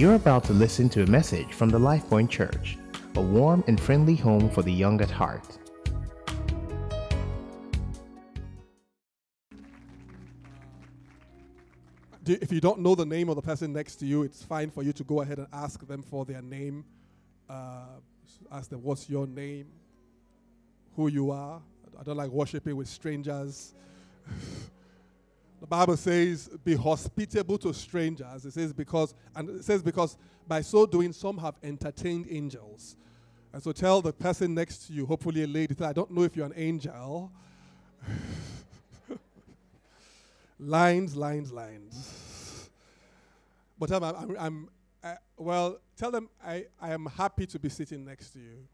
You're about to listen to a message from the LifePoint Church, a warm and friendly home for the young at heart. If you don't know the name of the person next to you, it's fine for you to go ahead and ask them for their name. Uh, ask them, what's your name? Who you are. I don't like worshiping with strangers. the Bible says, be hospitable to strangers. It says, because, and it says, because by so doing, some have entertained angels. And so tell the person next to you, hopefully a lady, I don't know if you're an angel. lines, lines, lines. But tell them I'm, I'm I, well, tell them I, I am happy to be sitting next to you.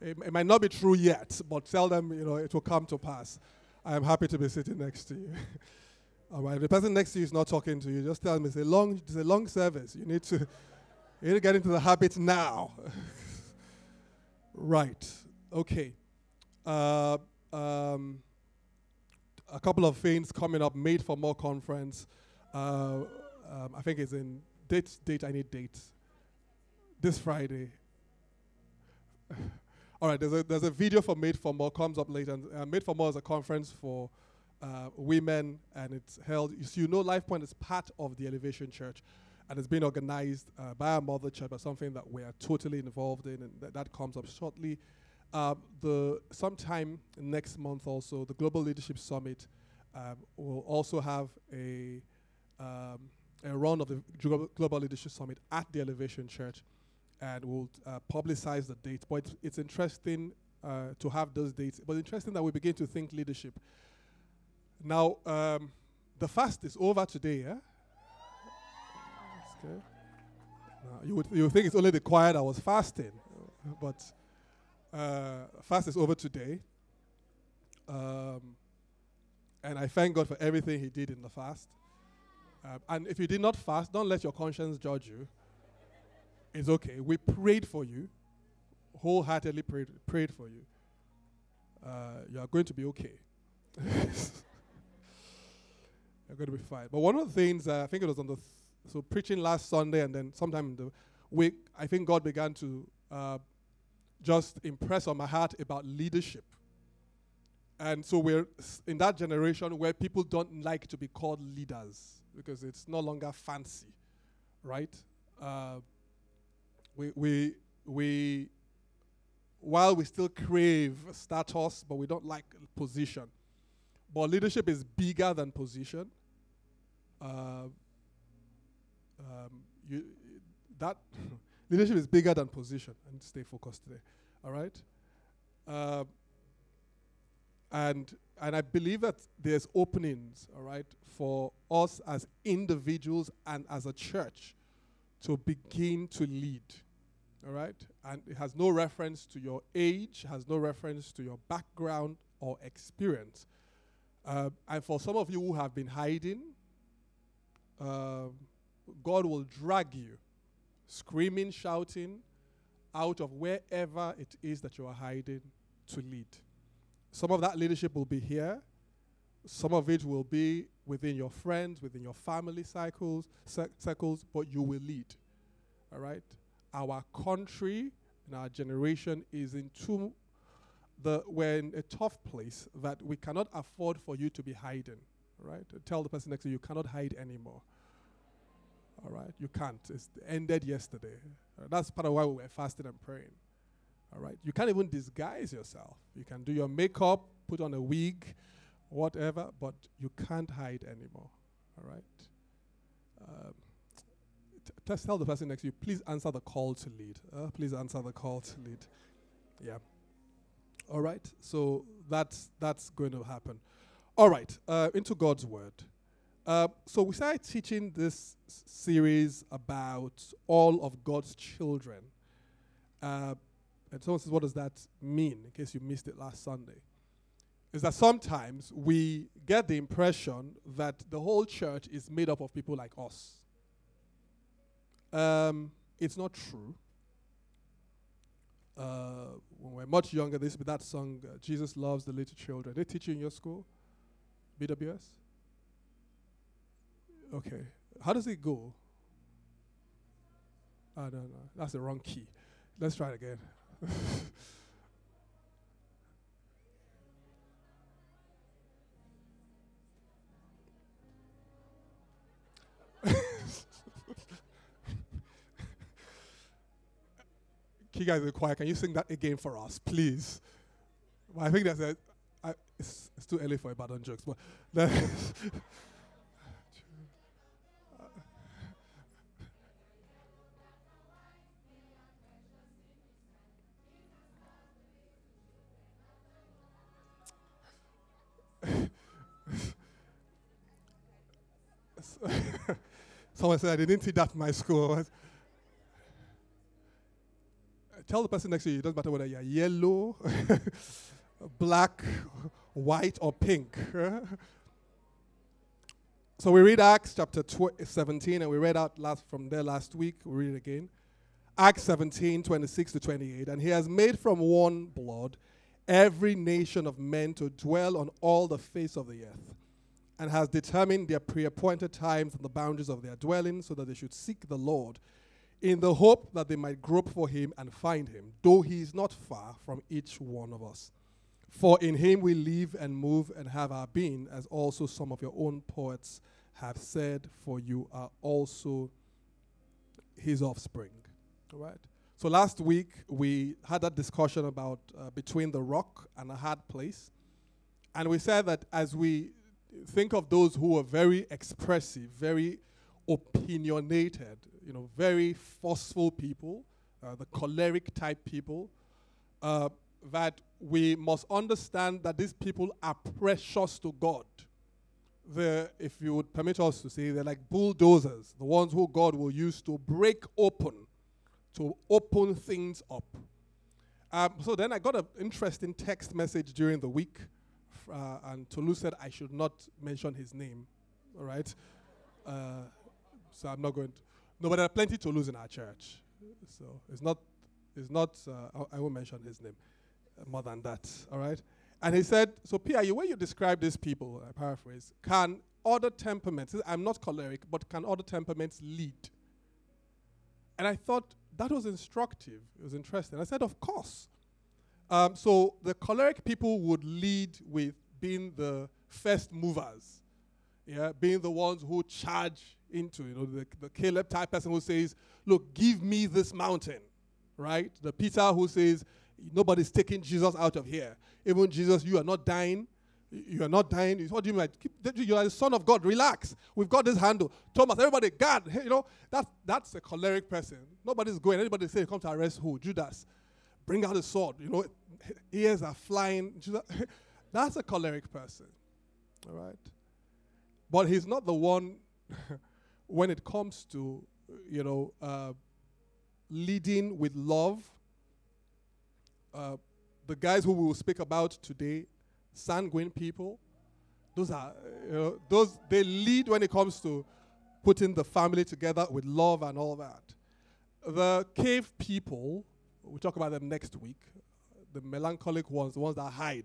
It, it might not be true yet, but tell them, you know, it will come to pass. I am happy to be sitting next to you. All right, the person next to you is not talking to you, just tell them it's a long, it's a long service. You need to, you need to get into the habit now. right. Okay. Uh, um, a couple of things coming up. Made for More conference. Uh, um, I think it's in date. Date. I need date. This Friday. All right. There's a there's a video for Made for More comes up later. And, uh, Made for More is a conference for uh, women, and it's held. You, see, you know, Life Point is part of the Elevation Church, and it's been organized uh, by our mother church, but something that we are totally involved in, and th- that comes up shortly. Uh, the sometime next month also, the Global Leadership Summit um, will also have a um, a run of the Global Leadership Summit at the Elevation Church, and we'll uh, publicize the date. But it's, it's interesting uh, to have those dates. But interesting that we begin to think leadership. Now, um, the fast is over today. Yeah. Okay. Now, you would you would think it's only the choir that was fasting, but uh, fast is over today. Um, and I thank God for everything He did in the fast. Um, and if you did not fast, don't let your conscience judge you. It's okay. We prayed for you, wholeheartedly prayed, prayed for you. Uh, you are going to be okay. You're going to be fine. But one of the things, uh, I think it was on the, th- so preaching last Sunday and then sometime in the week, I think God began to uh, just impress on my heart about leadership. And so we're in that generation where people don't like to be called leaders because it's no longer fancy, right? Uh, we, we, we, while we still crave status, but we don't like position. But leadership is bigger than position. Uh, um, you, that leadership is bigger than position. And stay focused today. All right. Uh, and and I believe that there's openings, all right, for us as individuals and as a church to begin to lead. All right? And it has no reference to your age, has no reference to your background or experience. Uh, and for some of you who have been hiding, um, God will drag you, screaming, shouting, out of wherever it is that you are hiding to lead. Some of that leadership will be here. Some of it will be within your friends, within your family cycles, cir- circles, but you will lead. All right? Our country and our generation is into the we're in a tough place that we cannot afford for you to be hiding. right? Tell the person next to you, you cannot hide anymore. All right? You can't. It's ended yesterday. Uh, that's part of why we were fasting and praying. All right. You can't even disguise yourself. You can do your makeup, put on a wig, whatever, but you can't hide anymore. All right. Um, tell the person next to you, please answer the call to lead. Uh, please answer the call to lead. Yeah. All right. So that's that's going to happen. All right. Uh, into God's word. Uh, so we started teaching this s- series about all of God's children. Uh, and someone says, what does that mean? In case you missed it last Sunday. Is that sometimes we get the impression that the whole church is made up of people like us. Um, it's not true. Uh, when we're much younger, this that song, uh, Jesus Loves the Little Children. They teach you in your school? BWS? Okay. How does it go? I don't know. That's the wrong key. Let's try it again. you guys are quiet. Can you sing that again for us, please? Well, I think that's a, I, it's, it's too early for Ibadan jokes, but Someone said, I didn't see that in my school. Tell the person next to you, it doesn't matter whether you're yellow, black, white, or pink. so we read Acts chapter tw- 17, and we read out last from there last week. We read it again. Acts 17, 26 to 28. And he has made from one blood every nation of men to dwell on all the face of the earth and has determined their pre appointed times and the boundaries of their dwelling so that they should seek the Lord in the hope that they might grope for him and find him, though he is not far from each one of us. For in him we live and move and have our being, as also some of your own poets have said, for you are also his offspring. All right? So last week we had that discussion about uh, between the rock and a hard place. And we said that as we think of those who are very expressive, very opinionated, you know, very forceful people, uh, the choleric type people, uh, that we must understand that these people are precious to God. They're, if you would permit us to say, they're like bulldozers, the ones who God will use to break open, to open things up. Um, so then I got an interesting text message during the week uh, and Tolu said I should not mention his name. All right. Uh, so I'm not going to. No, but there are plenty Tolus in our church. So it's not. It's not. Uh, I, I, won't mention his name. Uh, more than that. All right. And he said, so Pierre, you way you describe these people, I paraphrase, can other temperaments. I'm not choleric, but can other temperaments lead? And I thought that was instructive. It was interesting. I said, of course. Um, so the choleric people would lead with being the first movers, yeah, being the ones who charge into, you know, the, the Caleb type person who says, look, give me this mountain, right? The Peter who says, nobody's taking Jesus out of here. Even Jesus, you are not dying. You are not dying. What do you mean? You are the son of God. Relax. We've got this handle. Thomas, everybody, God, you know, that's, that's a choleric person. Nobody's going. Anybody say, come to arrest who? Judas bring out a sword. You know, ears are flying. That's a choleric person. All right? But he's not the one when it comes to, you know, uh, leading with love. Uh, the guys who we will speak about today, sanguine people, those are, you know, those, they lead when it comes to putting the family together with love and all that. The cave people, We'll talk about them next week. The melancholic ones, the ones that hide,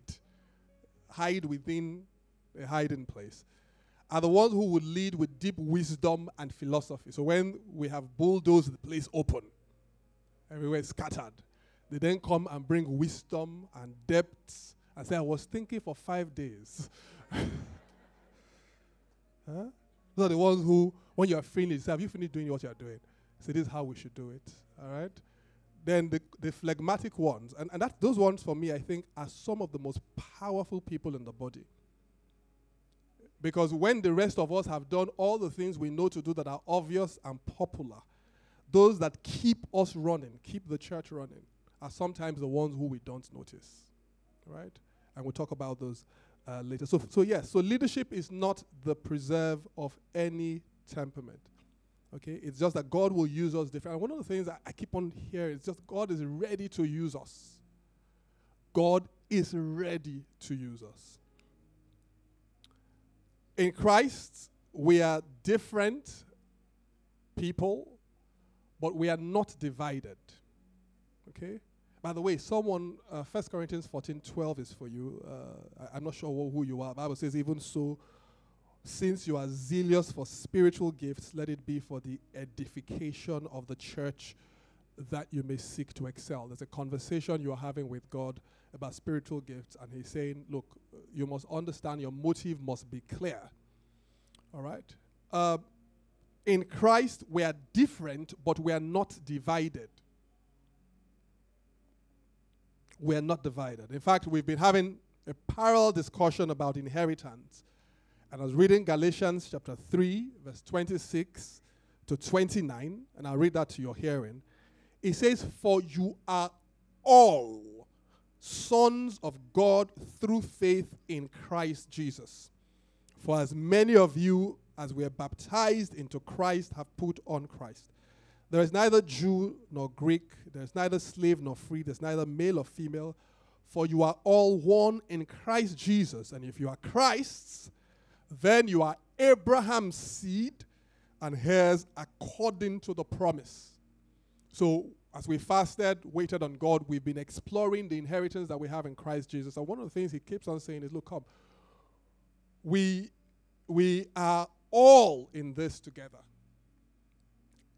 hide within a hiding place, are the ones who would lead with deep wisdom and philosophy. So when we have bulldozed the place open, everywhere scattered, they then come and bring wisdom and depth and say, I was thinking for five days. huh? Those are the ones who, when you're finished, say, Have you finished doing what you're doing? Say, This is how we should do it. All right? Then the, the phlegmatic ones, and, and that, those ones for me, I think, are some of the most powerful people in the body. Because when the rest of us have done all the things we know to do that are obvious and popular, those that keep us running, keep the church running, are sometimes the ones who we don't notice. Right? And we'll talk about those uh, later. So, so, yes, so leadership is not the preserve of any temperament. Okay, it's just that God will use us different. And one of the things I keep on hearing is just God is ready to use us. God is ready to use us. In Christ, we are different people, but we are not divided. Okay? By the way, someone, uh, 1 Corinthians 14 12 is for you. Uh, I, am not sure who you are. Bible says, even so, since you are zealous for spiritual gifts, let it be for the edification of the church that you may seek to excel. There's a conversation you're having with God about spiritual gifts, and He's saying, Look, you must understand your motive must be clear. All right? Uh, in Christ, we are different, but we are not divided. We are not divided. In fact, we've been having a parallel discussion about inheritance. And I was reading Galatians chapter 3, verse 26 to 29, and I'll read that to your hearing. It says, For you are all sons of God through faith in Christ Jesus. For as many of you as were baptized into Christ have put on Christ. There is neither Jew nor Greek, there is neither slave nor free, there's neither male or female, for you are all one in Christ Jesus. And if you are Christ's, then you are Abraham's seed and heirs according to the promise. So, as we fasted, waited on God, we've been exploring the inheritance that we have in Christ Jesus. And one of the things he keeps on saying is, look, come, we, we are all in this together.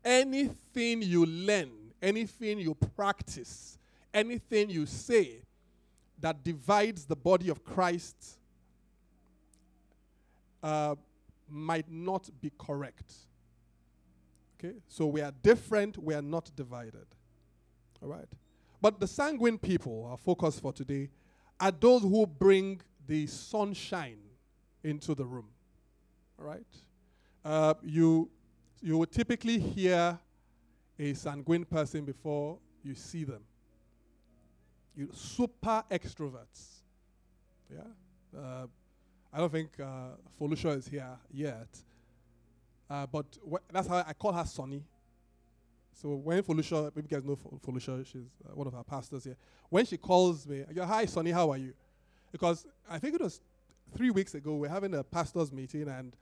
Anything you learn, anything you practice, anything you say that divides the body of Christ uh, might not be correct. Okay? So we are different, we are not divided. All right? But the sanguine people, our focus for today, are those who bring the sunshine into the room. All right? Uh, you, you would typically hear a sanguine person before you see them. You super extroverts. Yeah? Uh, I don't think uh, is here yet. Uh, but wh- that's how I call her Sonny. So when Folusha, maybe you guys know Folusha, she's uh, one of our pastors here. When she calls me, I go, Hi, Sonny, how are you? Because I think it was three weeks ago, we are having a pastors' meeting, and,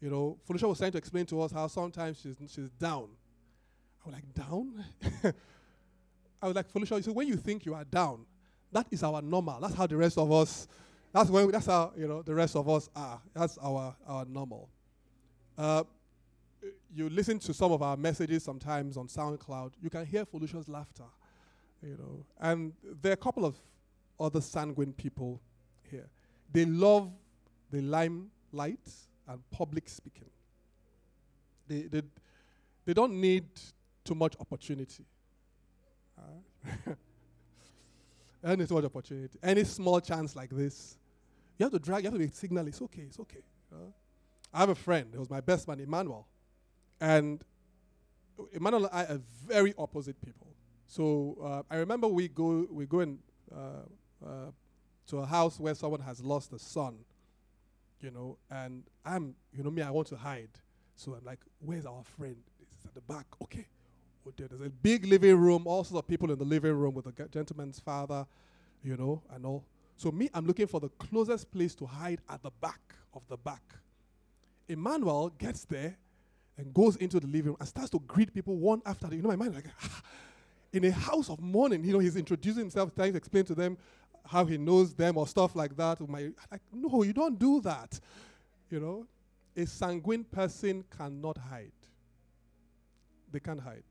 you know, Felicia was trying to explain to us how sometimes she's, she's down. I was like, Down? I was like, Felicia, so when you think you are down, that is our normal. That's how the rest of us, that's when, that's how, you know, the rest of us are. That's our, our normal. Uh, you listen to some of our messages sometimes on SoundCloud, you can hear Felicia's laughter, you know. And there are a couple of other sanguine people here. They love the limelight and public speaking. They, they, they don't need too much opportunity. Uh, any too much opportunity. Any small chance like this, you have to drag, you have to be signal, it's okay, it's okay. Uh, I have a friend, it was my best man, Emmanuel. And Emmanuel and I are very opposite people. So uh, I remember we go, we go and uh, uh to a house where someone has lost a son, you know, and I'm, you know, me, I want to hide. So I'm like, where's our friend? He's at the back. Okay. Oh, there's a big living room, all sorts of people in the living room with the gentleman's father, you know, and all. So me, I'm looking for the closest place to hide at the back of the back. Emmanuel gets there and goes into the living room and starts to greet people one after the. Other. You know, my mind like, in a house of mourning, you know, he's introducing himself, trying to explain to them how he knows them or stuff like that. My, like, no, you don't do that. You know, a sanguine person cannot hide. They can't hide.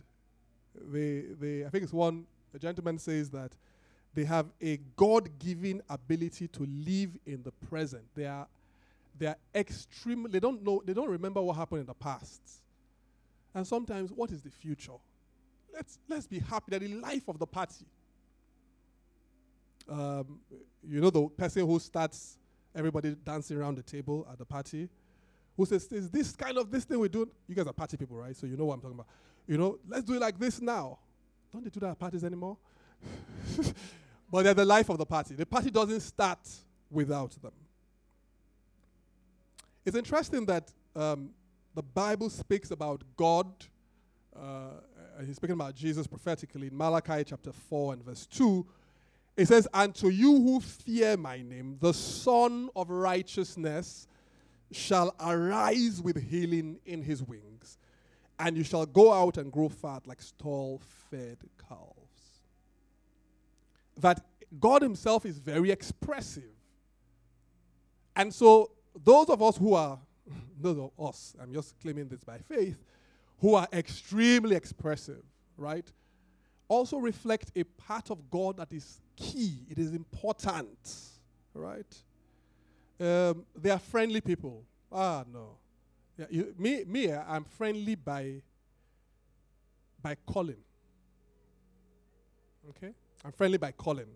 They, they, I think it's one, the gentleman says that they have a God given ability to live in the present. They are, they are extreme, they don't know, they don't remember what happened in the past. And sometimes, what is the future? Let's, let's be happy that the life of the party um, you know, the person who starts everybody dancing around the table at the party, who says, Is this kind of this thing we do? You guys are party people, right? So you know what I'm talking about. You know, let's do it like this now. Don't they do that at parties anymore? but they're the life of the party. The party doesn't start without them. It's interesting that um, the Bible speaks about God. Uh, he's speaking about Jesus prophetically in Malachi chapter 4 and verse 2 it says, And to you who fear my name, the Sun of Righteousness shall arise with healing in his wings, and you shall go out and grow fat like stall fed calves. That God Himself is very expressive. And so, those of us who are those of us, I'm just claiming this by faith, who are extremely expressive, right? Also reflect a part of God that is key, it is important, right? Um, they are friendly people. Ah, no. Yeah, you, me, me, I'm friendly by by calling. Okay, I'm friendly by calling.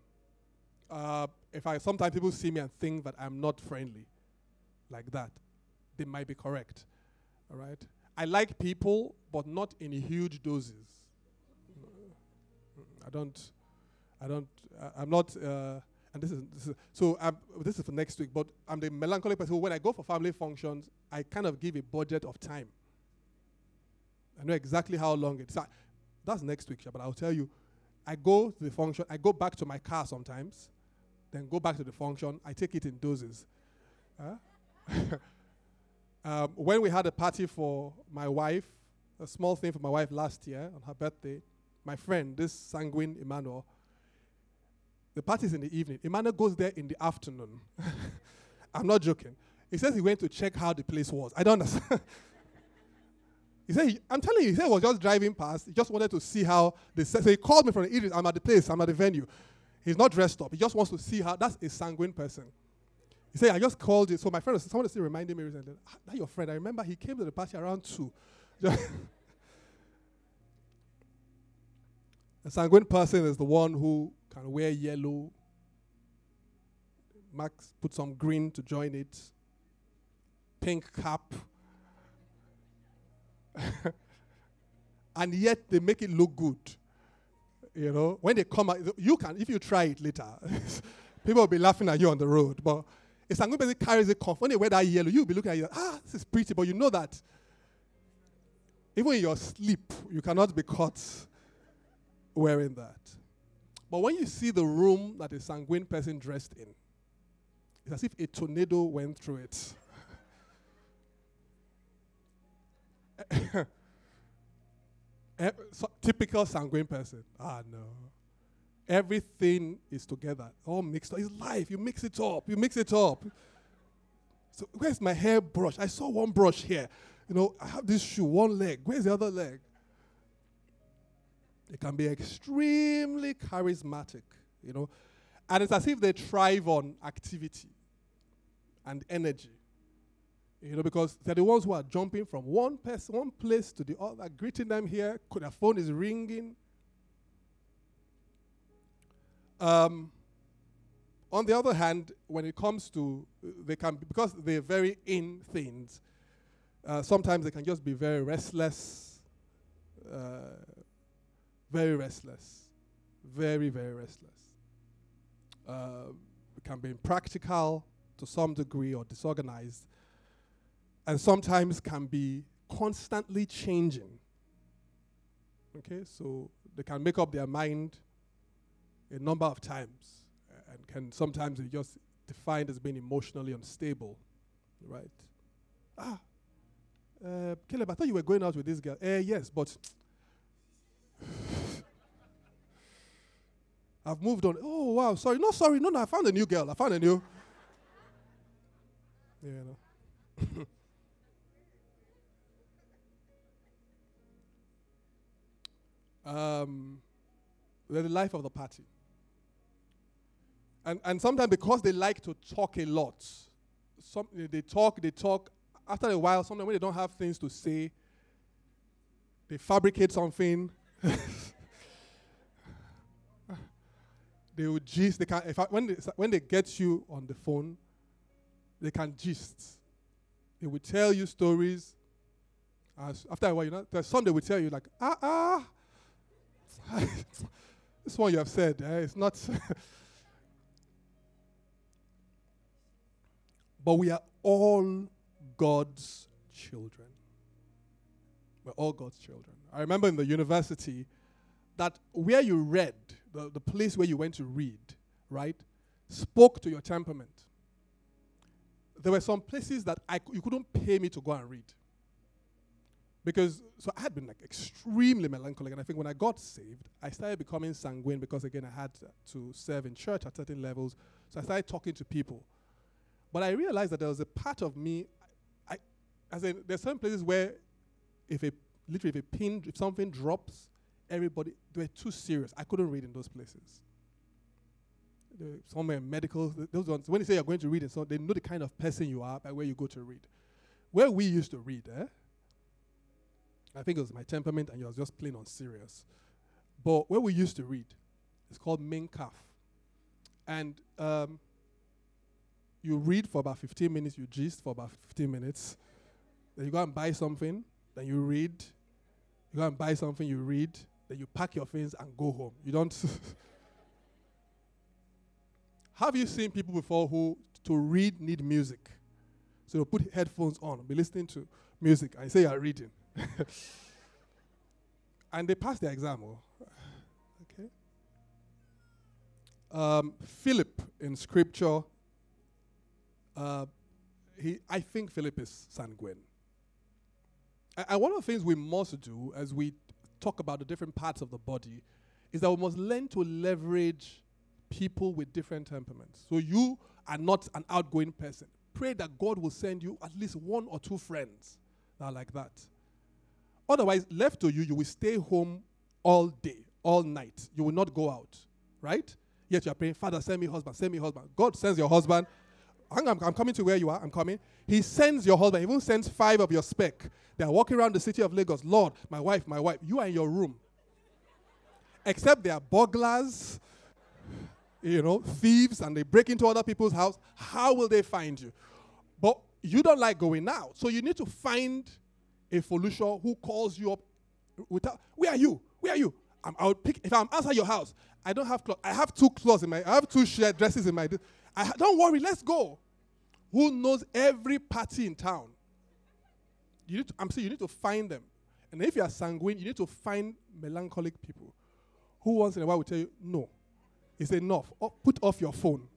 Uh, if I sometimes people see me and think that I'm not friendly, like that, they might be correct. All right. I like people, but not in huge doses. I don't. I don't. Uh, I'm not. Uh, and this is, this is so. I'm, this is for next week. But I'm the melancholy person. When I go for family functions, I kind of give a budget of time. I know exactly how long it's. That's next week, but I'll tell you. I go to the function. I go back to my car sometimes, then go back to the function. I take it in doses. Huh? um, when we had a party for my wife, a small thing for my wife last year on her birthday, my friend, this sanguine Emmanuel, the party is in the evening. Emmanuel goes there in the afternoon. I'm not joking. He says he went to check how the place was. I don't understand. he said, he, I'm telling you, he said he was just driving past. He just wanted to see how the So he called me from the evening. I'm at the place, I'm at the venue. He's not dressed up. He just wants to see how, that's a sanguine person. He said, I just called you. So my friend, someone still reminded me recently, ah, that your friend. I remember he came to the party around 2. a sanguine person is the one who can wear yellow. Max put some green to join it. Pink cap. and yet they make it look good. You know, when they come out, you can, if you try it later, people will be laughing at you on the road. But if sanguine person carries a cough, when they wear that yellow, you'll be looking at you, ah, this is pretty, but you know that even in your sleep, you cannot be caught wearing that. But when you see the room that a sanguine person dressed in, it's as if a tornado went through it. so, typical sanguine person. Ah, no. Everything is together, all mixed up. It's life. You mix it up. You mix it up. So, where's my hair brush? I saw one brush here. You know, I have this shoe, one leg. Where's the other leg? They can be extremely charismatic, you know, and it's as if they thrive on activity and energy. You know, because they're the ones who are jumping from one person, one place to the other, greeting them here. Their phone is ringing. Um, on the other hand, when it comes to, they can, because they're very in things, uh, sometimes they can just be very restless, uh, very restless, very, very restless. Uh, can be impractical to some degree or disorganized, and sometimes can be constantly changing. Okay, so they can make up their mind a number of times and can sometimes be just defined as being emotionally unstable, right? Ah, uh, Caleb, I thought you were going out with this girl. Uh, yes, but I've moved on. Oh, wow, sorry. No, sorry. No, no, I found a new girl. I found a new. Yeah, no. um, the life of the party. And, and sometimes because they like to talk a lot, some, they talk, they talk. After a while, sometimes when they don't have things to say, they fabricate something. they will gist. They can, if I, when, they, when they get you on the phone, they can gist. They will tell you stories. As after a while, you know, there's some they will tell you like, ah, ah. this one you have said, eh, it's not. but we are all God's children. We're all God's children. I remember in the university that where you read, the, the place where you went to read, right, spoke to your temperament. There were some places that I, you couldn't pay me to go and read. Because, so I had been like extremely melancholic, and I think when I got saved, I started becoming sanguine because, again, I had to serve in church at certain levels. So I started talking to people. But I realized that there was a part of me, I, As in, there's some places where if a literally if a pin, if something drops, everybody they were too serious. I couldn't read in those places. Somewhere medical, those ones. When they say you're going to read, and so they know the kind of person you are by where you go to read. Where we used to read, eh? I think it was my temperament, and you was just plain on serious. But where we used to read, it's called Minkaf. and um, you read for about 15 minutes, you gist for about 15 minutes, then you go and buy something, then you read, you go and buy something, you read, then you pack your things and go home. You don't. Have you seen people before who to read need music? So they put headphones on, be listening to music, and say you're reading. and they pass their exam. Oh. Okay. Um, Philip in scripture, uh, he, I think Philip is sanguine. And one of the things we must do as we talk about the different parts of the body is that we must learn to leverage people with different temperaments. So you are not an outgoing person. Pray that God will send you at least one or two friends that are like that. Otherwise, left to you, you will stay home all day, all night. You will not go out, right? Yet you are praying, Father, send me husband, send me husband. God sends your husband. I'm, I'm, coming to where you are. I'm coming. He sends your husband. He even sends five of your spec. They are walking around the city of Lagos. Lord, my wife, my wife. You are in your room. Except they are burglars, you know, thieves, and they break into other people's house. How will they find you? But you don't like going out. So you need to find a solution who calls you up without, where are you? Where are you? I'm, I'll pick, if I'm outside your house, I don't have clothes. I have two clothes in my, I have two shared dresses in my, I, don't worry, let's go. Who knows every party in town? You need to, I'm saying you need to find them. And if you are sanguine, you need to find melancholic people who once in a while will tell you, no, it's enough. Oh, put off your phone.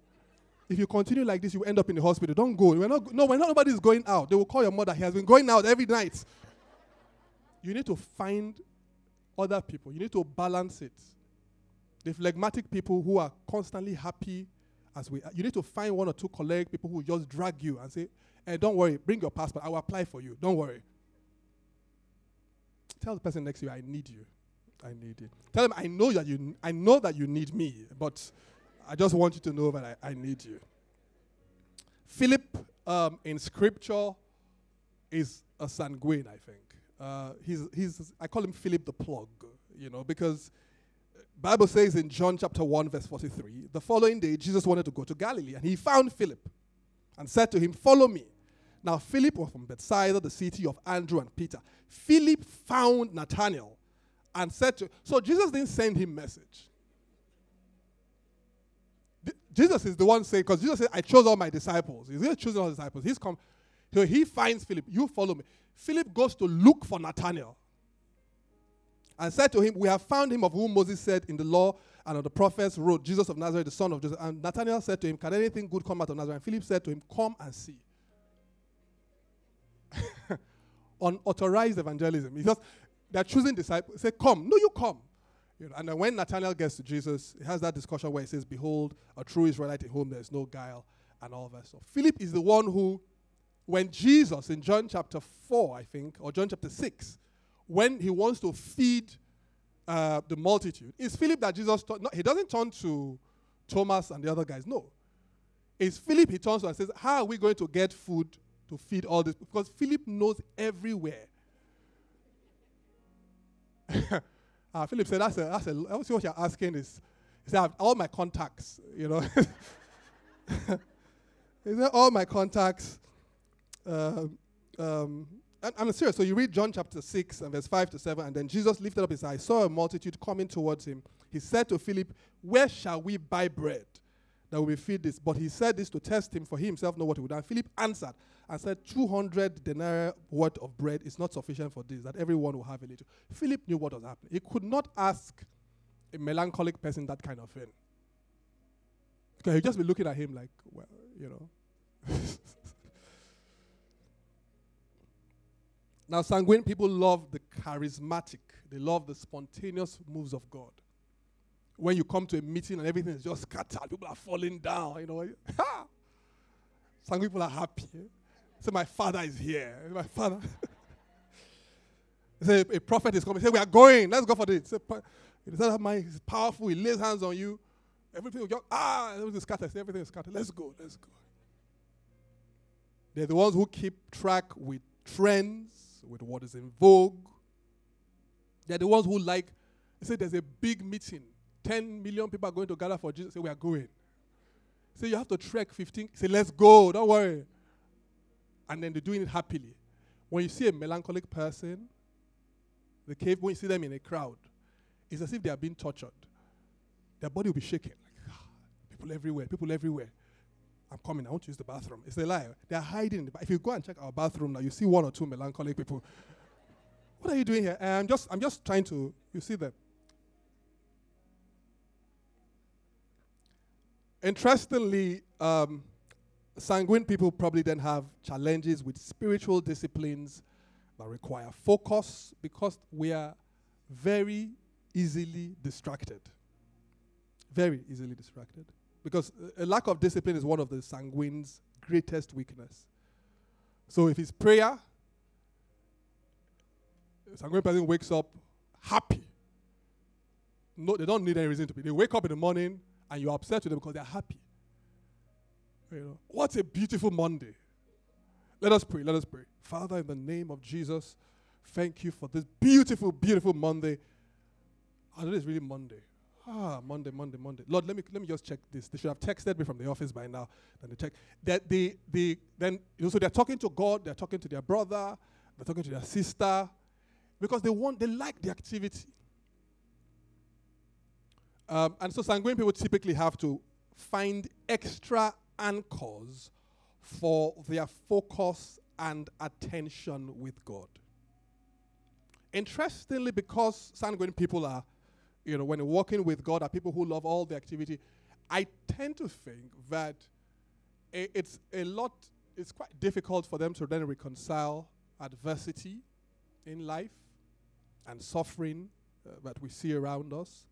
If you continue like this, you end up in the hospital. Don't go. We're not, no, we're not, nobody's going out. They will call your mother. He has been going out every night. You need to find other people. You need to balance it. The phlegmatic people who are constantly happy as we, you need to find one or two colleagues, people who just drag you and say, hey, don't worry, bring your passport. I will apply for you. Don't worry. Tell the person next to you, I need you. I need you. Tell them, I know that you, I know that you need me, but I just want you to know that I, I need you. Philip um, in scripture is a sanguine, I think. Uh, he's, he's, I call him Philip the plug, you know, because Bible says in John chapter 1, verse 43, the following day Jesus wanted to go to Galilee, and he found Philip and said to him, Follow me. Now, Philip was from Bethsaida, the city of Andrew and Peter. Philip found Nathanael and said to so Jesus didn't send him message. Jesus is the one saying, because Jesus said, I chose all my disciples. He's to choose all his disciples. He's come. So he finds Philip. You follow me. Philip goes to look for Nathanael and said to him, We have found him of whom Moses said in the law and of the prophets wrote, Jesus of Nazareth, the son of Joseph. And Nathanael said to him, Can anything good come out of Nazareth? And Philip said to him, Come and see. Unauthorized evangelism. Because they're choosing disciples. Say, Come. No, you come. You know, and then when Nathanael gets to Jesus, he has that discussion where he says, Behold, a true Israelite in whom there is no guile, and all that stuff. Philip is the one who, when Jesus, in John chapter 4, I think, or John chapter 6, when he wants to feed uh, the multitude, it's Philip that Jesus, no, he doesn't turn to Thomas and the other guys, no. It's Philip he turns to and says, How are we going to get food to feed all this? Because Philip knows everywhere. Uh, Philip said, that's a, that's a, see what you're asking is, he said, I have all my contacts, you know. he said, all my contacts. Uh, um, I'm serious. So you read John chapter 6 and verse 5 to 7, and then Jesus lifted up his eyes, saw a multitude coming towards him. He said to Philip, Where shall we buy bread that we feed this? But he said this to test him, for he himself know what he would. And Philip answered, and said 200 denarii worth of bread is not sufficient for this, that everyone will have a little. Philip knew what was happening. He could not ask a melancholic person that kind of thing. Because he'd just be looking at him like, well, you know. now, sanguine people love the charismatic, they love the spontaneous moves of God. When you come to a meeting and everything is just scattered, people are falling down, you know. Some people are happy. Say, my father is here. My father. say, a prophet is coming. Say, we are going. Let's go for this. Say, powerful. He lays hands on you. Everything will just, ah, everything is scattered. Everything is scattered. Let's go. Let's go. They're the ones who keep track with trends, with what is in vogue. They're the ones who like, they say there's a big meeting. 10 million people are going to gather for Jesus. Say, we are going. Say, you have to trek 15. Say, let's go. Don't worry. And then they're doing it happily. When you see a melancholic person, the cave, when you see them in a crowd, it's as if they are being tortured. Their body will be shaking. Like, ah, people everywhere, people everywhere. I'm coming, I want to use the bathroom. It's a lie. They're hiding. Ba- if you go and check our bathroom now, you see one or two melancholic people. What are you doing here? I'm just I'm just trying to you see them. Interestingly, um, sanguine people probably then have challenges with spiritual disciplines that require focus because we are very easily distracted. Very easily distracted. Because a lack of discipline is one of the sanguine's greatest weakness. So if it's prayer, a sanguine person wakes up happy. No, they don't need any reason to be. They wake up in the morning and you're upset with them because they're happy. You know, what a beautiful Monday. Let us pray. Let us pray. Father, in the name of Jesus, thank you for this beautiful, beautiful Monday. Oh, it is really Monday. Ah, Monday, Monday, Monday. Lord, let me let me just check this. They should have texted me from the office by now. Then they check that they they then you know, so they're talking to God, they're talking to their brother, they're talking to their sister, because they want they like the activity. Um, and so sanguine people typically have to find extra anchors for their focus and attention with God. Interestingly, because sanguine people are you know, when working with God are people who love all the activity. I tend to think that it's a lot, it's quite difficult for them to then reconcile adversity in life and suffering uh, that we see around us.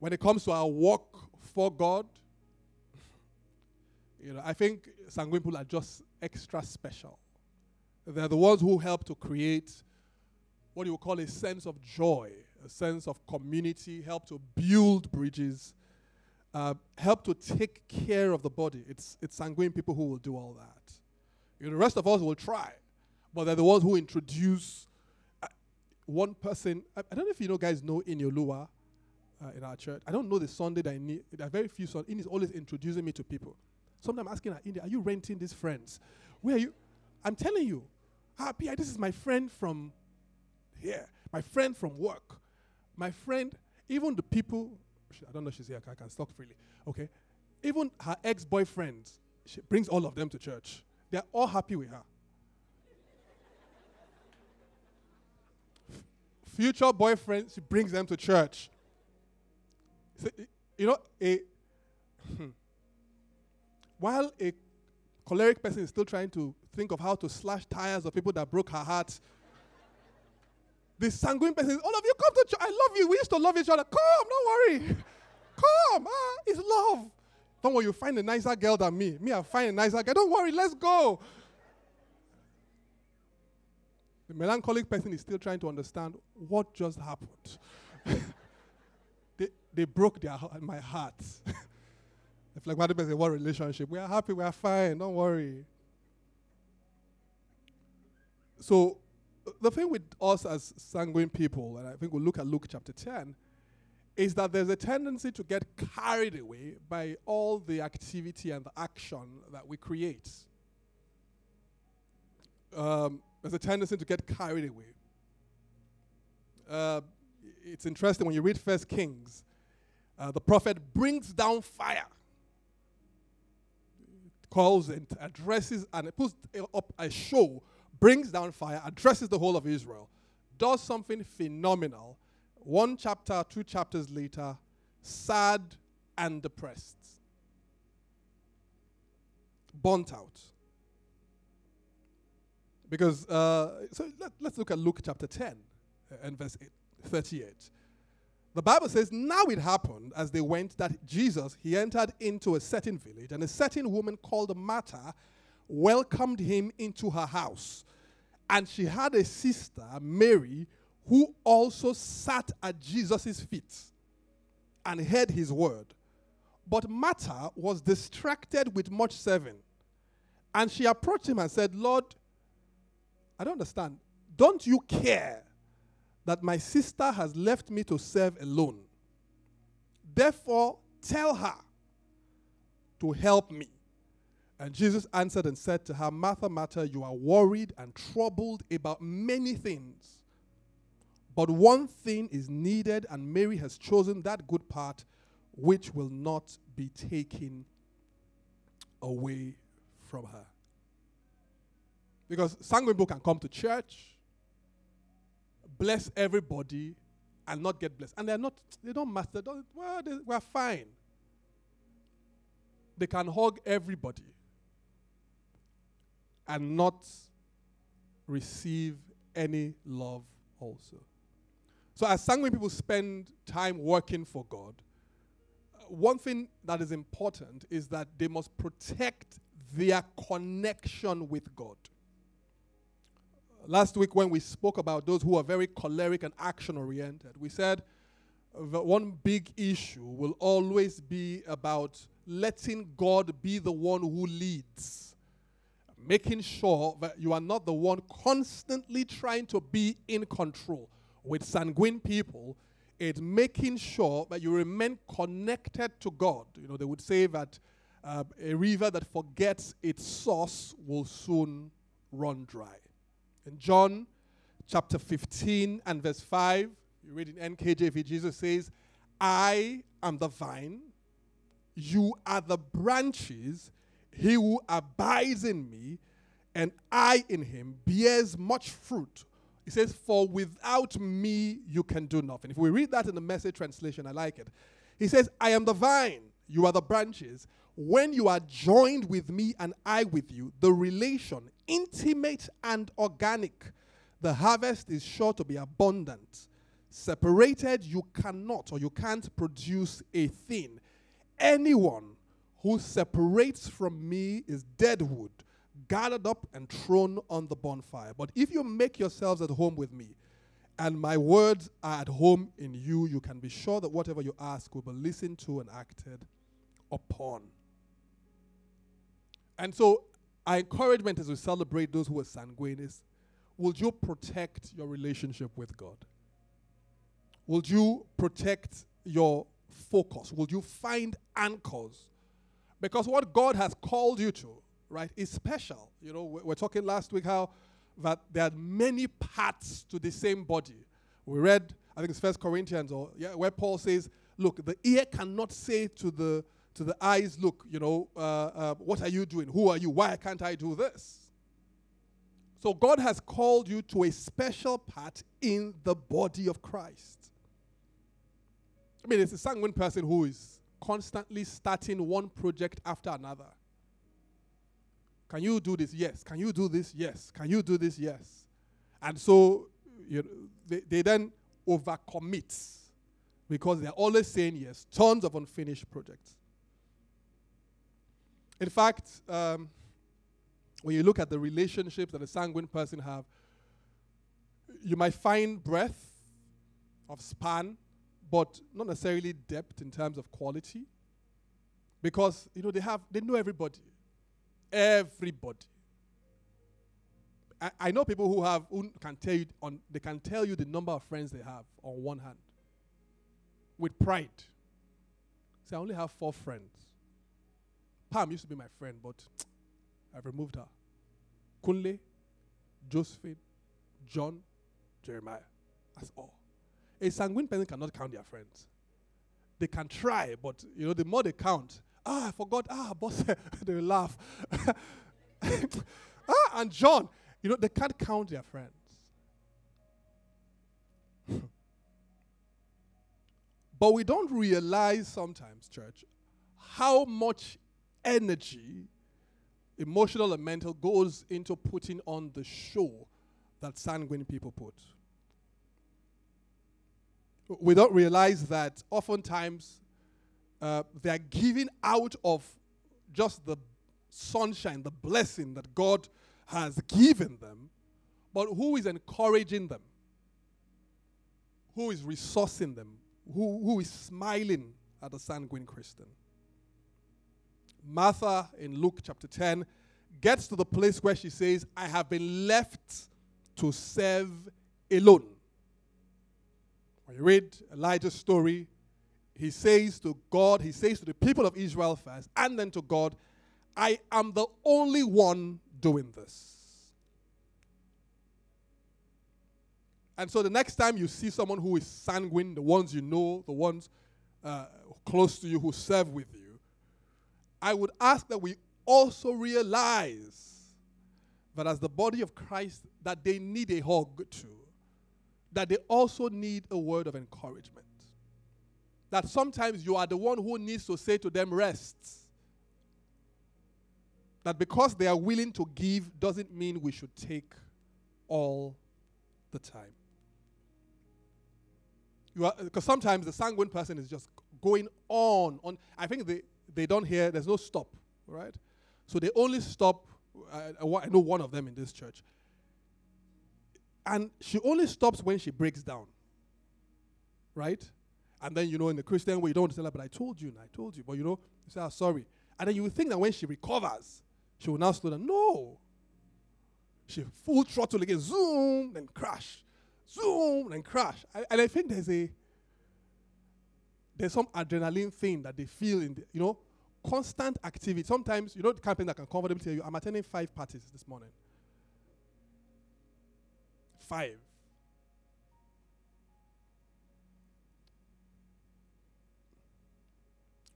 When it comes to our work for God, you know, I think sanguine people are just extra special. They're the ones who help to create what you would call a sense of joy, a sense of community, help to build bridges, uh, help to take care of the body. It's, it's sanguine people who will do all that. You know, the rest of us will try, but they're the ones who introduce uh, one person. I, I, don't know if you know, guys know Inyolua uh, in our church. I don't know the Sunday that I need. There are very few Sundays. In is always introducing me to people. Sometimes I'm asking her, are you renting these friends? Where are you? I'm telling you, happy. This is my friend from here. My friend from work. My friend, even the people, I don't know she's here, I can talk freely. Okay. Even her ex boyfriends, she brings all of them to church. They're all happy with her. Future boyfriends, she brings them to church. So, you know, a hmm. while a choleric person is still trying to think of how to slash tires of people that broke her heart the sanguine person, says, all of you come to church. I love you. We used to love each other. Come, don't worry. Come. Ah, it's love. Don't worry, you find a nicer girl than me. Me, I find a nicer girl. Don't worry, let's go. The melancholic person is still trying to understand what just happened. they, they broke their, my heart. like what person, what relationship? We are happy, we are fine, don't worry. So the thing with us as sanguine people, and I think we'll look at Luke chapter 10, is that there's a tendency to get carried away by all the activity and the action that we create. Um, there's a tendency to get carried away. Uh, it's interesting when you read First Kings, uh, the prophet brings down fire, calls and addresses and puts up a show brings down fire, addresses the whole of Israel, does something phenomenal. One chapter, two chapters later, sad and depressed, burnt out. Because, uh, so let, us look at Luke chapter 10 uh, and verse 38. The Bible says, Now it happened as they went that Jesus, he entered into a certain village, and a certain woman called Martha welcomed him into her house. And she had a sister, Mary, who also sat at Jesus' feet and heard his word. But Martha was distracted with much serving. And she approached him and said, Lord, I don't understand. Don't you care that my sister has left me to serve alone? Therefore, tell her to help me. And Jesus answered and said to her, Martha, Martha, you are worried and troubled about many things. But one thing is needed, and Mary has chosen that good part which will not be taken away from her. Because sanguine people can come to church, bless everybody, and not get blessed. And they're not, they don't master, don't, well, they, we're fine. They can hug everybody and not receive any love also. So, as sanguine people spend time working for God, uh, one thing that is important is that they must protect their connection with God. Last week, when we spoke about those who are very choleric and action oriented, we said that one big issue will always be about letting God be the one who leads, making sure that you are not the one constantly trying to be in control. With sanguine people, it's making sure that you remain connected to God. You know, they would say that uh, a river that forgets its source will soon run dry. In John chapter 15 and verse 5, you read in NKJV, Jesus says, I am the vine, you are the branches, he who abides in me, and I in him bears much fruit he says, For without me you can do nothing. If we read that in the message translation, I like it. He says, I am the vine, you are the branches. When you are joined with me and I with you, the relation, intimate and organic, the harvest is sure to be abundant. Separated, you cannot or you can't produce a thing. Anyone who separates from me is dead wood gathered up and thrown on the bonfire. But if you make yourselves at home with me, and my words are at home in you, you can be sure that whatever you ask will be listened to and acted upon. And so, our encouragement as we celebrate those who are sanguine is will you protect your relationship with God? Will you protect your focus? Will you find anchors? Because what God has called you to right, is special. You know, we we're talking last week how that there are many parts to the same body. We read, I think it's First Corinthians, or yeah, where Paul says, "Look, the ear cannot say to the to the eyes, look, you know, uh, uh, what are you doing? Who are you? Why can't I do this?" So God has called you to a special part in the body of Christ. I mean, it's a sanguine person who is constantly starting one project after another. Can you do this? Yes. Can you do this? Yes. Can you do this? Yes. And so you know, they, they then overcommit because they're always saying yes. Tons of unfinished projects. In fact, um, when you look at the relationships that a sanguine person have, you might find breadth of span, but not necessarily depth in terms of quality. Because you know they have they know everybody. Everybody. I, I know people who have who can tell you on they can tell you the number of friends they have on one hand. With pride. Say, I only have four friends. Pam used to be my friend, but I've removed her. Kunle, Josephine, John, Jeremiah. That's all. A sanguine person cannot count their friends. They can try, but you know, the more they count, Ah, I forgot. Ah, boss, they laugh. ah, and John, you know, they can't count their friends. but we don't realize sometimes, church, how much energy, emotional and mental, goes into putting on the show that sanguine people put. We don't realize that oftentimes uh, they are giving out of just the sunshine, the blessing that God has given them, but who is encouraging them? Who is resourcing them? Who, who is smiling at the sanguine Christian? Martha in Luke chapter 10 gets to the place where she says, I have been left to serve alone. When you read Elijah's story, he says to God, he says to the people of Israel first, and then to God, I am the only one doing this. And so the next time you see someone who is sanguine, the ones you know, the ones uh, close to you who serve with you, I would ask that we also realize that as the body of Christ, that they need a hug too. That they also need a word of encouragement. That sometimes you are the one who needs to say to them, rest. That because they are willing to give doesn't mean we should take all the time You are because sometimes the sanguine person is just going on on i think they they don't hear there's no stop right so they only stop uh, i know one of them in this church and she only stops when she breaks down. Right? And then you know in the christian way you don't tell her but i told you and i told you. But you know you say oh, sorry. And then you think that when she recovers she will now slow down. No. She full throttle again. Zoom then crash. Zoom and crash. And I think there's a there's some adrenaline thing that they feel in the, you know, constant activity. Sometimes, you know, the campaign that can comfortably tell you, I'm attending five parties this morning. Five.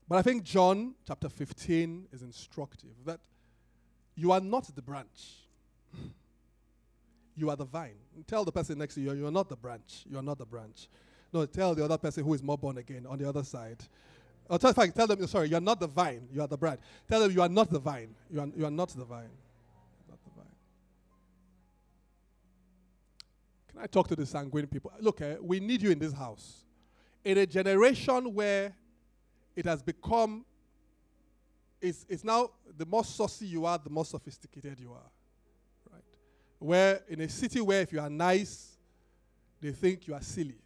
But I think John chapter 15 is instructive that you are not the branch. You are the vine. Tell the person next to you, you are not the branch. You are not the branch. No, tell the other person who is more born again on the other side. Oh, or tell, tell them, sorry, you are not the vine. You are the branch. Tell them you are not the vine. You are, you are not the vine. Can I talk to the sanguine people? Look, eh, we need you in this house. In a generation where it has become, it's, it's now the more saucy you are, the more sophisticated you are Right? where in a city where if you are nice, they think you are silly.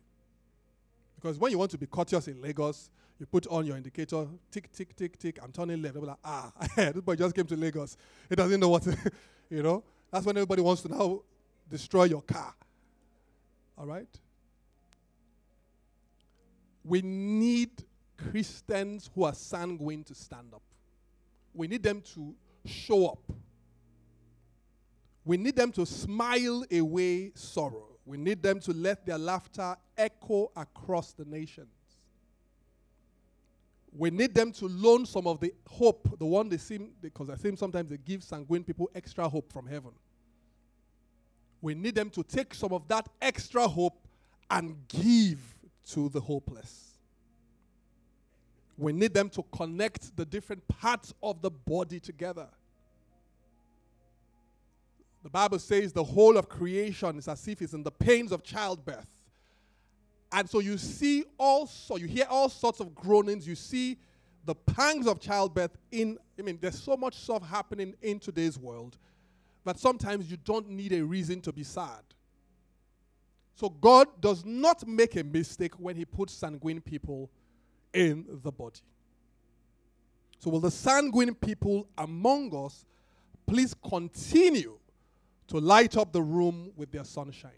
Because when you want to be courteous in Lagos, you put on your indicator, tick, tick, tick, tick, I'm turning left. They'll like, ah, this boy just came to Lagos. He doesn't know what, to, you know. That's when everybody wants to now destroy your car. All right? We need Christians who are sanguine to stand up. We need them to show up. We need them to smile away sorrow. We need them to let their laughter echo across the nations. We need them to loan some of the hope, the one they seem, because I think sometimes they give sanguine people extra hope from heaven. We need them to take some of that extra hope and give to the hopeless. We need them to connect the different parts of the body together. The Bible says the whole of creation is as if it's in the pains of childbirth. And so you see also, you hear all sorts of groanings, you see the pangs of childbirth in, I mean, there's so much stuff happening in today's world that sometimes you don't need a reason to be sad. So God does not make a mistake when He puts sanguine people in the body. So, will the sanguine people among us please continue to light up the room with their sunshine.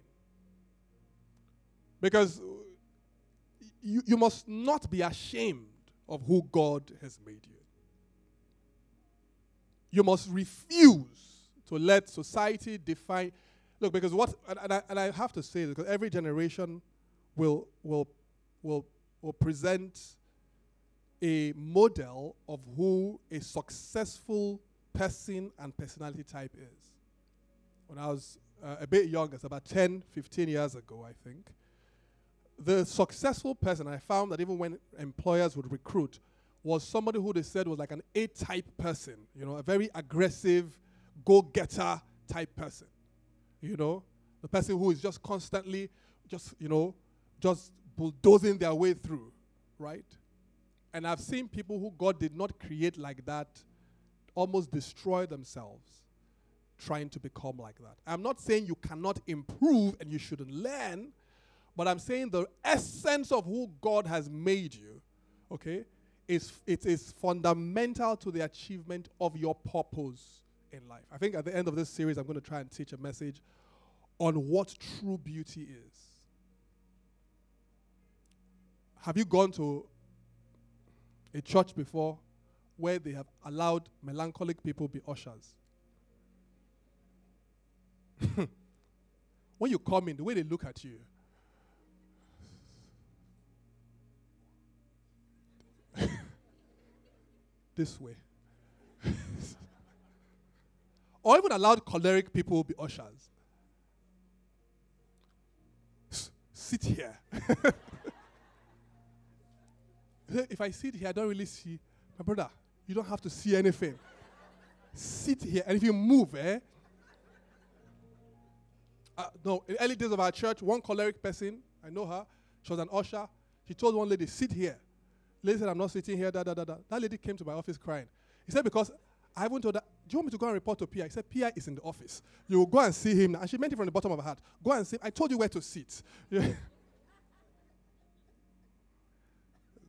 Because you, you must not be ashamed of who God has made you. You must refuse to let society define. Look, because what, and, and, I, and I have to say, this, because every generation will, will, will, will present a model of who a successful person and personality type is when I was uh, a bit younger, it's about 10, 15 years ago, I think. The successful person, I found that even when employers would recruit, was somebody who they said was like an A type person, you know, a very aggressive, go getter type person. You know, the person who is just constantly, just, you know, just bulldozing their way through, right? And I've seen people who God did not create like that almost destroy themselves trying to become like that. I'm not saying you cannot improve and you shouldn't learn, but I'm saying the essence of who God has made you, okay, is it is fundamental to the achievement of your purpose in life. I think at the end of this series I'm going to try and teach a message on what true beauty is. Have you gone to a church before where they have allowed melancholic people be ushers? when you come in, the way they look at you, this way. Or even allowed choleric people be ushers. S- sit here. if I sit here, I don't really see. My brother, you don't have to see anything. sit here, and if you move, eh? Uh, no, in early days of our church, one choleric person, I know her, she was an usher. She told one lady, sit here. Lady said, I'm not sitting here, da, da, da, da. That lady came to my office crying. He said, because I haven't told her, do you want me to go and report to Pierre? He said, Pierre is in the office. You will go and see him. And she meant it from the bottom of her heart. Go and see him. I told you where to sit.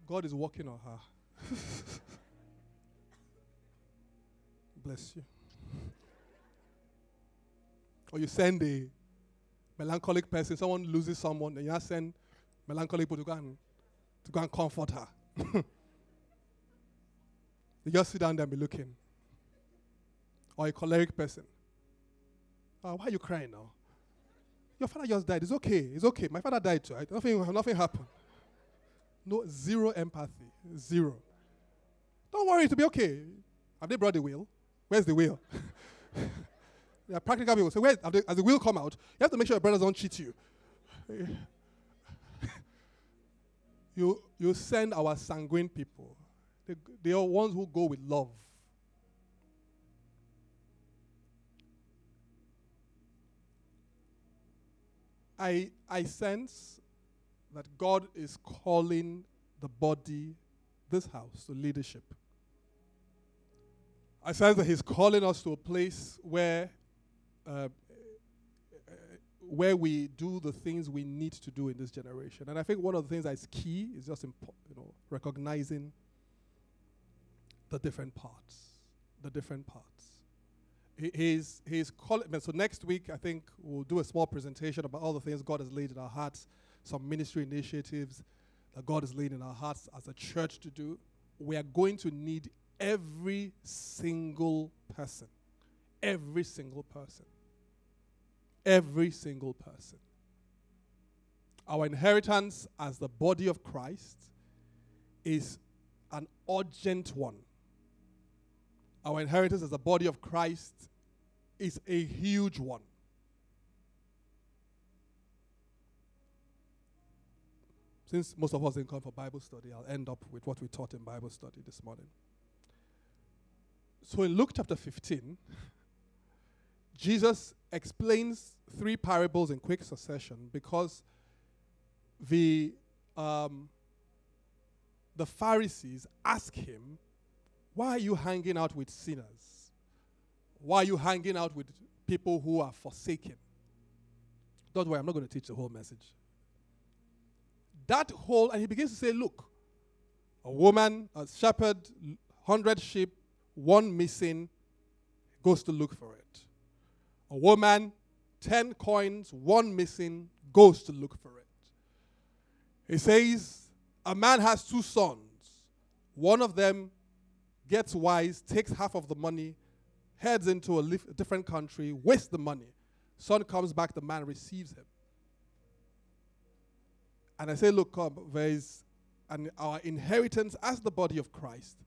God is working on her. Bless you. Or you send a melancholic person, someone loses someone, and you send melancholic people to go and, to go and comfort her. you just sit down there and be looking. Or a choleric person. Oh, why are you crying now? Your father just died. It's okay. It's okay. My father died too. Nothing, nothing happened. No, zero empathy. Zero. Don't worry, it'll be okay. Have they brought the wheel? Where's the there are practical people. So where, they, as the wheel come out, you have to make sure your brothers don't cheat you. you, you send our sanguine people. They, they are ones who go with love. I, I sense that God is calling the body, this house, to leadership. I sense that He's calling us to a place where, uh, where we do the things we need to do in this generation. And I think one of the things that's key is just impo- you know recognizing the different parts, the different parts. He, he's he's calling. So next week, I think we'll do a small presentation about all the things God has laid in our hearts some ministry initiatives that God has laid in our hearts as a church to do, we are going to need every single person. Every single person. Every single person. Our inheritance as the body of Christ is an urgent one. Our inheritance as the body of Christ is a huge one. Since most of us didn't come for Bible study, I'll end up with what we taught in Bible study this morning. So in Luke chapter 15, Jesus explains three parables in quick succession because the um, the Pharisees ask him, Why are you hanging out with sinners? Why are you hanging out with people who are forsaken? Don't worry, I'm not going to teach the whole message that whole, and he begins to say, Look, a woman, a shepherd, 100 sheep, one missing, goes to look for it. A woman, 10 coins, one missing, goes to look for it. He says, A man has two sons. One of them gets wise, takes half of the money, heads into a, a different country, wastes the money. Son comes back, the man receives him. And I say, look, there is an, our inheritance as the body of Christ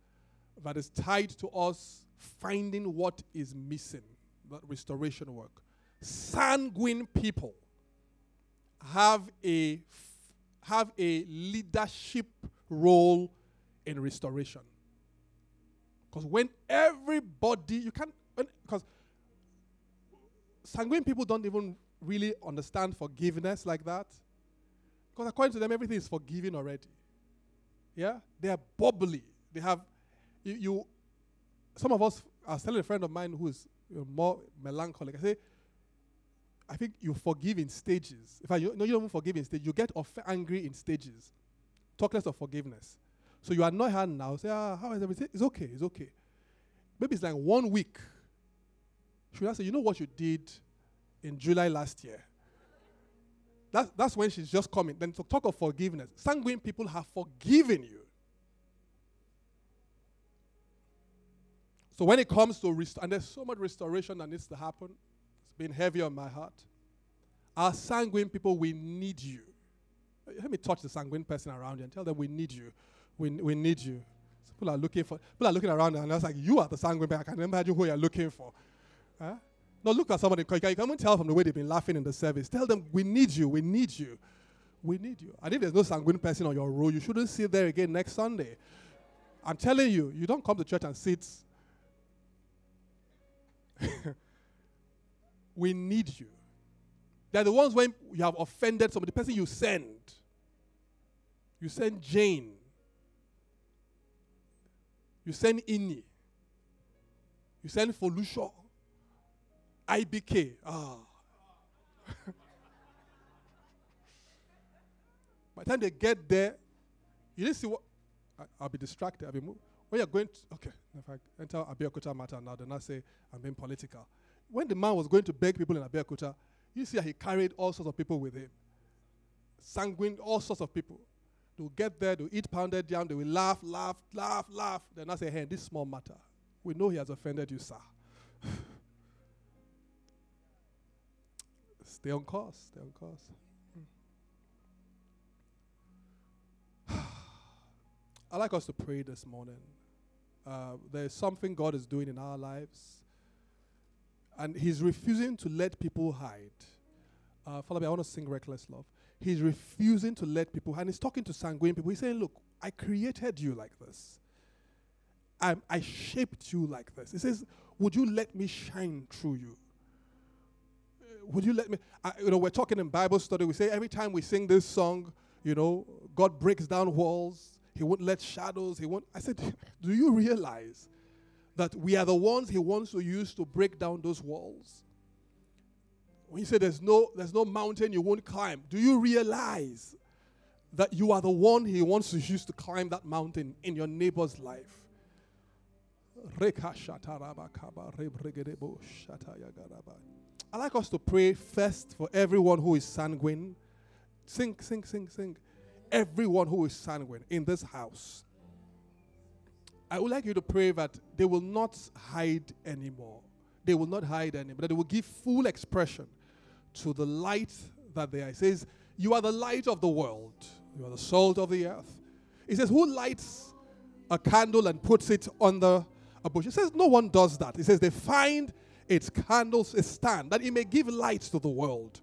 that is tied to us finding what is missing, that restoration work. Sanguine people have a have a leadership role in restoration. Because when everybody, you can't, because sanguine people don't even really understand forgiveness like that Because according to them, everything is forgiven already. Yeah? They are bubbly. They have, you, you some of us, I was telling a friend of mine who is you know, more melancholic. I say, I think you forgive in stages. If I you, no, you don't forgive in stages. You get off- angry in stages. Talk less of forgiveness. So you annoy her now. Say, ah, how is everything? It's okay. It's okay. Maybe it's like one week. Should I say, you know what you did in July last year? That's, that's when she's just coming. Then to talk of forgiveness. Sanguine people have forgiven you. So when it comes to rest- and there's so much restoration that needs to happen, it's been heavy on my heart. Our sanguine people, we need you. Let me touch the sanguine person around you and tell them we need you. We, we need you. So people are looking for people are looking around and it's like you are the sanguine person. I can imagine who you're looking for. Huh? No, look at somebody. You can even tell from the way they've been laughing in the service. Tell them we need you. We need you. We need you. And if there's no sanguine person on your row, you shouldn't sit there again next Sunday. I'm telling you, you don't come to church and sit we need you. They're the ones when you have offended somebody, the person you send. You send Jane. You send Inni. You send Folusho. IBK. Ah. By the time they get there, you didn't see what. I, will be distracted. I'll be moved. When you're going to, okay, if I enter Abeokuta matter now, then I say I'm being political. When the man was going to beg people in Abeokuta, you see how he carried all sorts of people with him. Sanguine, all sorts of people. They'll get there, they'll eat pounded yam, they will laugh, laugh, laugh, laugh. Then I say, hey, this small matter. We know he has offended you, sir. stay on course, stay on course. I'd like us to pray this morning. Uh, there's something God is doing in our lives, and He's refusing to let people hide. Uh, Father, I want to sing Reckless Love. He's refusing to let people, and He's talking to sanguine people. He's saying, Look, I created you like this, I, I shaped you like this. He says, Would you let me shine through you? Would you let me? I, you know, we're talking in Bible study. We say every time we sing this song, you know, God breaks down walls he won't let shadows. He won't. I said, Do you realize that we are the ones He wants to use to break down those walls? When you say there's no, there's no mountain you won't climb, do you realize that you are the one He wants to use to climb that mountain in your neighbor's life? I like us to pray first for everyone who is sanguine. Sing, sing, sing, sing everyone who is sanguine in this house, I would like you to pray that they will not hide anymore. They will not hide anymore. That they will give full expression to the light that they are. It says, You are the light of the world. You are the salt of the earth. It says, Who lights a candle and puts it under a bush? It says, No one does that. It says, They find its candles stand that it may give light to the world.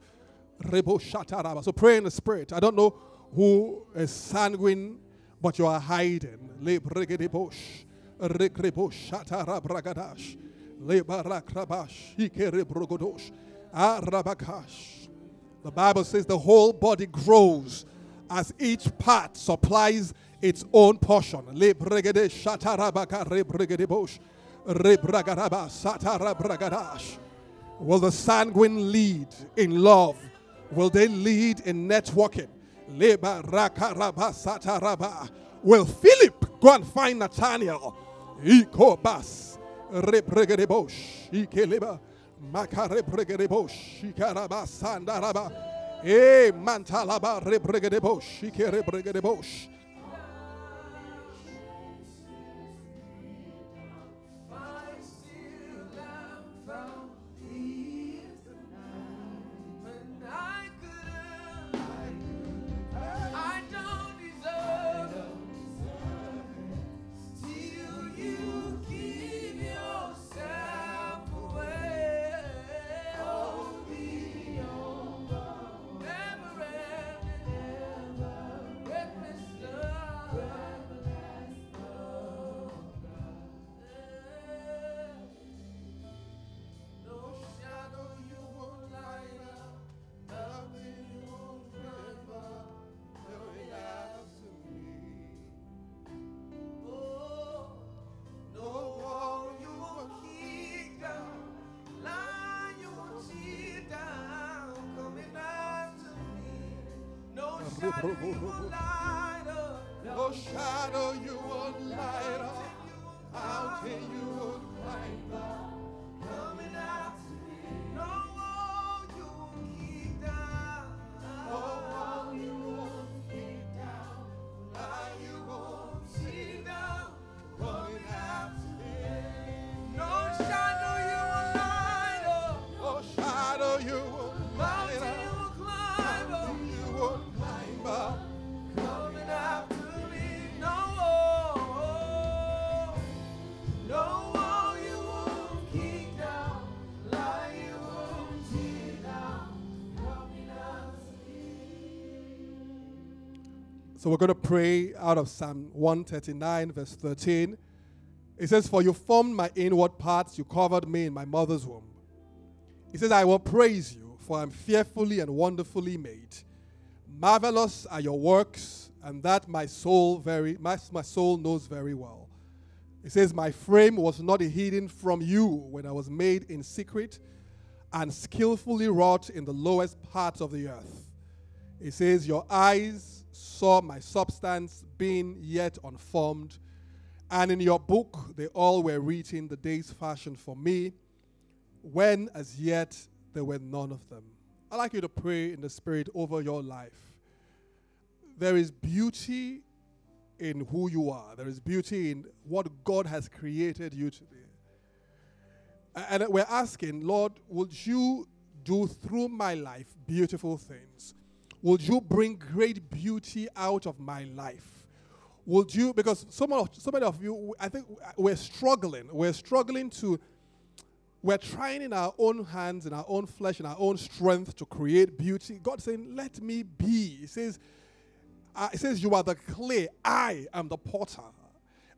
So pray in the spirit. I don't know who is sanguine, but you are hiding. The Bible says the whole body grows as each part supplies its own portion. Will the sanguine lead in love? Will they lead in networking? Will Philip go and find Nathaniel? Ikobas. Repregedebosh ikeleba. Makarebregedebosh. Ikaraba sandaraba e eh, mantalaba repregedebosh ikerebregedebosh So we're going to pray out of Psalm 139, verse 13. It says, For you formed my inward parts, you covered me in my mother's womb. He says, I will praise you, for I'm fearfully and wonderfully made. Marvelous are your works, and that my soul very my, my soul knows very well. It says, My frame was not hidden from you when I was made in secret and skillfully wrought in the lowest parts of the earth. It says, Your eyes saw my substance being yet unformed, and in your book they all were written the days fashioned for me, when as yet there were none of them. I'd like you to pray in the Spirit over your life. There is beauty in who you are, there is beauty in what God has created you to be. And we're asking, Lord, would you do through my life beautiful things? Would you bring great beauty out of my life? Would you, because some of, so many of you, I think we're struggling. We're struggling to, we're trying in our own hands, in our own flesh, in our own strength to create beauty. God saying, let me be. He says, uh, it says, you are the clay, I am the potter.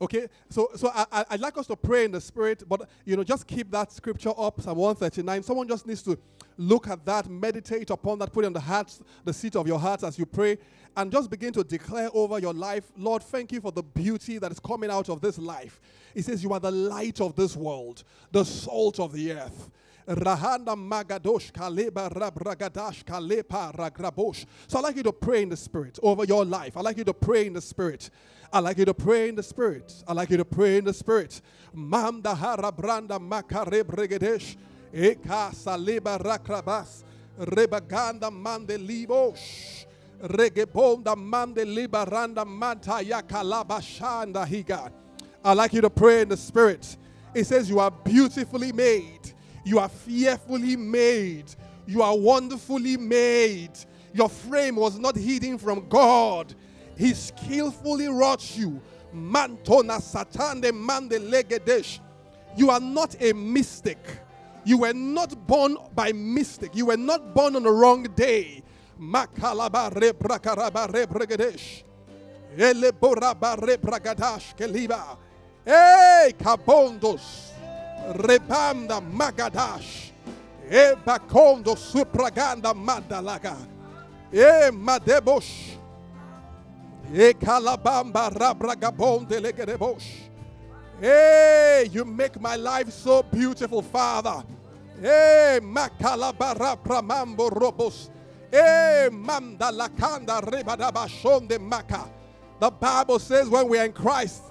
Okay, so so I, I'd like us to pray in the spirit, but you know, just keep that scripture up, Psalm 139. Someone just needs to look at that, meditate upon that, put it on the hearts, the seat of your hearts as you pray, and just begin to declare over your life, Lord, thank you for the beauty that is coming out of this life. It says, You are the light of this world, the salt of the earth. Rahanda Magadosh Kaleba Rabragadash Kalepa Ragrabosh. So I'd like you to pray in the spirit over your life. I'd like you to pray in the spirit. I'd like you to pray in the spirit. I'd like you to pray in the spirit. Mamda Harabranda Makare Brigadesh. Eka Saleba Rakrabas. Rebaganda Mande Libosh. Regebonda Mande Libaranda Manta Yakalabashanda Higa. I'd like you to pray in the spirit. It says, You are beautifully made. You are fearfully made. You are wonderfully made. Your frame was not hidden from God. He skillfully wrought you. Mantona satande mande legedesh. You are not a mystic. You were not born by mistake. You were not born on the wrong day. Makalaba rebrakaraba rebregedesh. Ele boraba rebragadash keliba. Hey, kabondos. Rebanda magadash. E bakondo supraganda madalaga. E madebosh. E kalabamba rabragabonde legedebosh. Hey, you make my life so beautiful, Father. Hey, makalabara pramambo robos. Hey, manda lakanda rebadaba shonde maka. The Bible says when we are in Christ,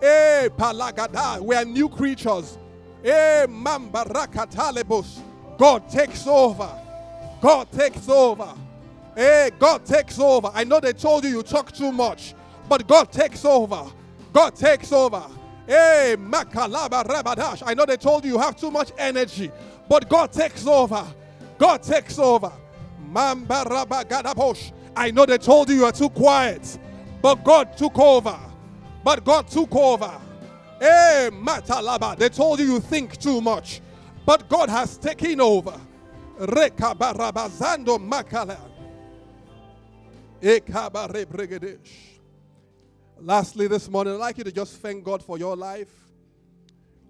hey, palagada, we are new creatures. Eh, Rakatalebos. God takes over. God takes over. Hey, God takes over. I know they told you you talk too much, but God takes over. God takes over. Hey, makalaba rabadash. I know they told you you have too much energy, but God takes over. God takes over. Mamba. I know they told you you are too quiet, but God took over. But God took over. Eh, Matalaba. They told you you think too much, but God has taken over. Rekabarabazando makala. Ekabare brigadesh. Lastly, this morning, I'd like you to just thank God for your life.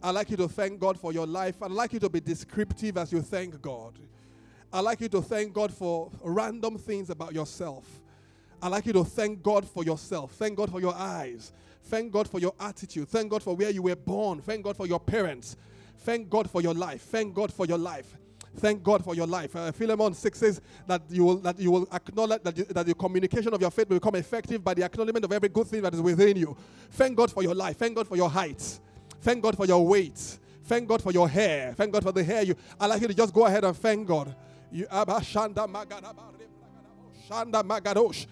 I'd like you to thank God for your life. I'd like you to be descriptive as you thank God. I'd like you to thank God for random things about yourself. I'd like you to thank God for yourself. Thank God for your eyes. Thank God for your attitude. Thank God for where you were born. Thank God for your parents. Thank God for your life. Thank God for your life. Thank God for your life. Uh, Philemon 6 says that you will that you will acknowledge that, you, that the communication of your faith will become effective by the acknowledgement of every good thing that is within you. Thank God for your life. Thank God for your height. Thank God for your weight. Thank God for your hair. Thank God for the hair you. I like you to just go ahead and thank God. You Shanda Magadosh.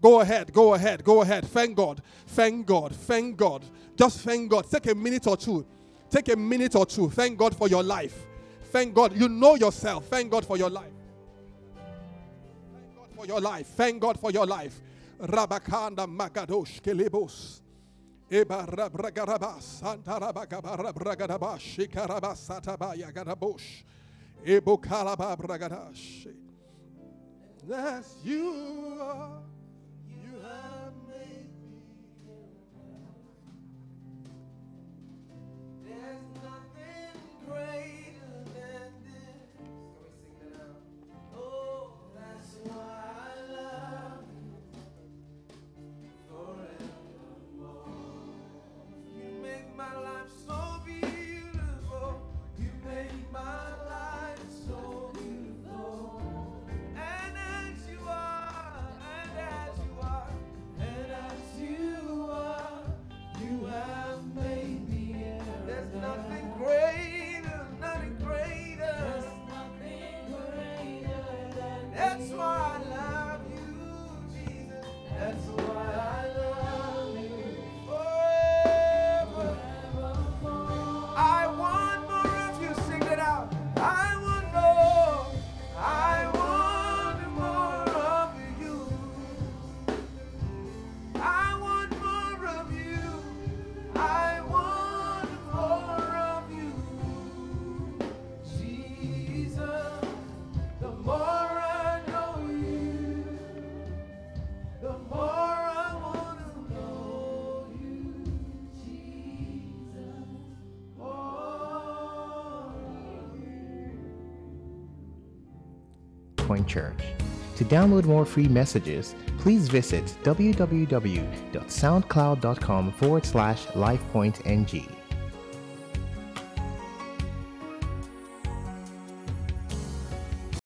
Go ahead, go ahead, go ahead. Thank God. Thank God. Thank God. Just thank God. Take a minute or two. Take a minute or two. Thank God for your life. Thank God. You know yourself. Thank God for your life. Thank God for your life. Thank God for your life. Rabakanda Magadosh Kelebos. Eba rabragarabas, Santa rabagabarabradabas, Shikarabas, Satabaya Garabosh, Ebo Yes, you are. You have made me. There's nothing greater Church. To download more free messages, please visit www.soundcloud.com forward slash lifepointng.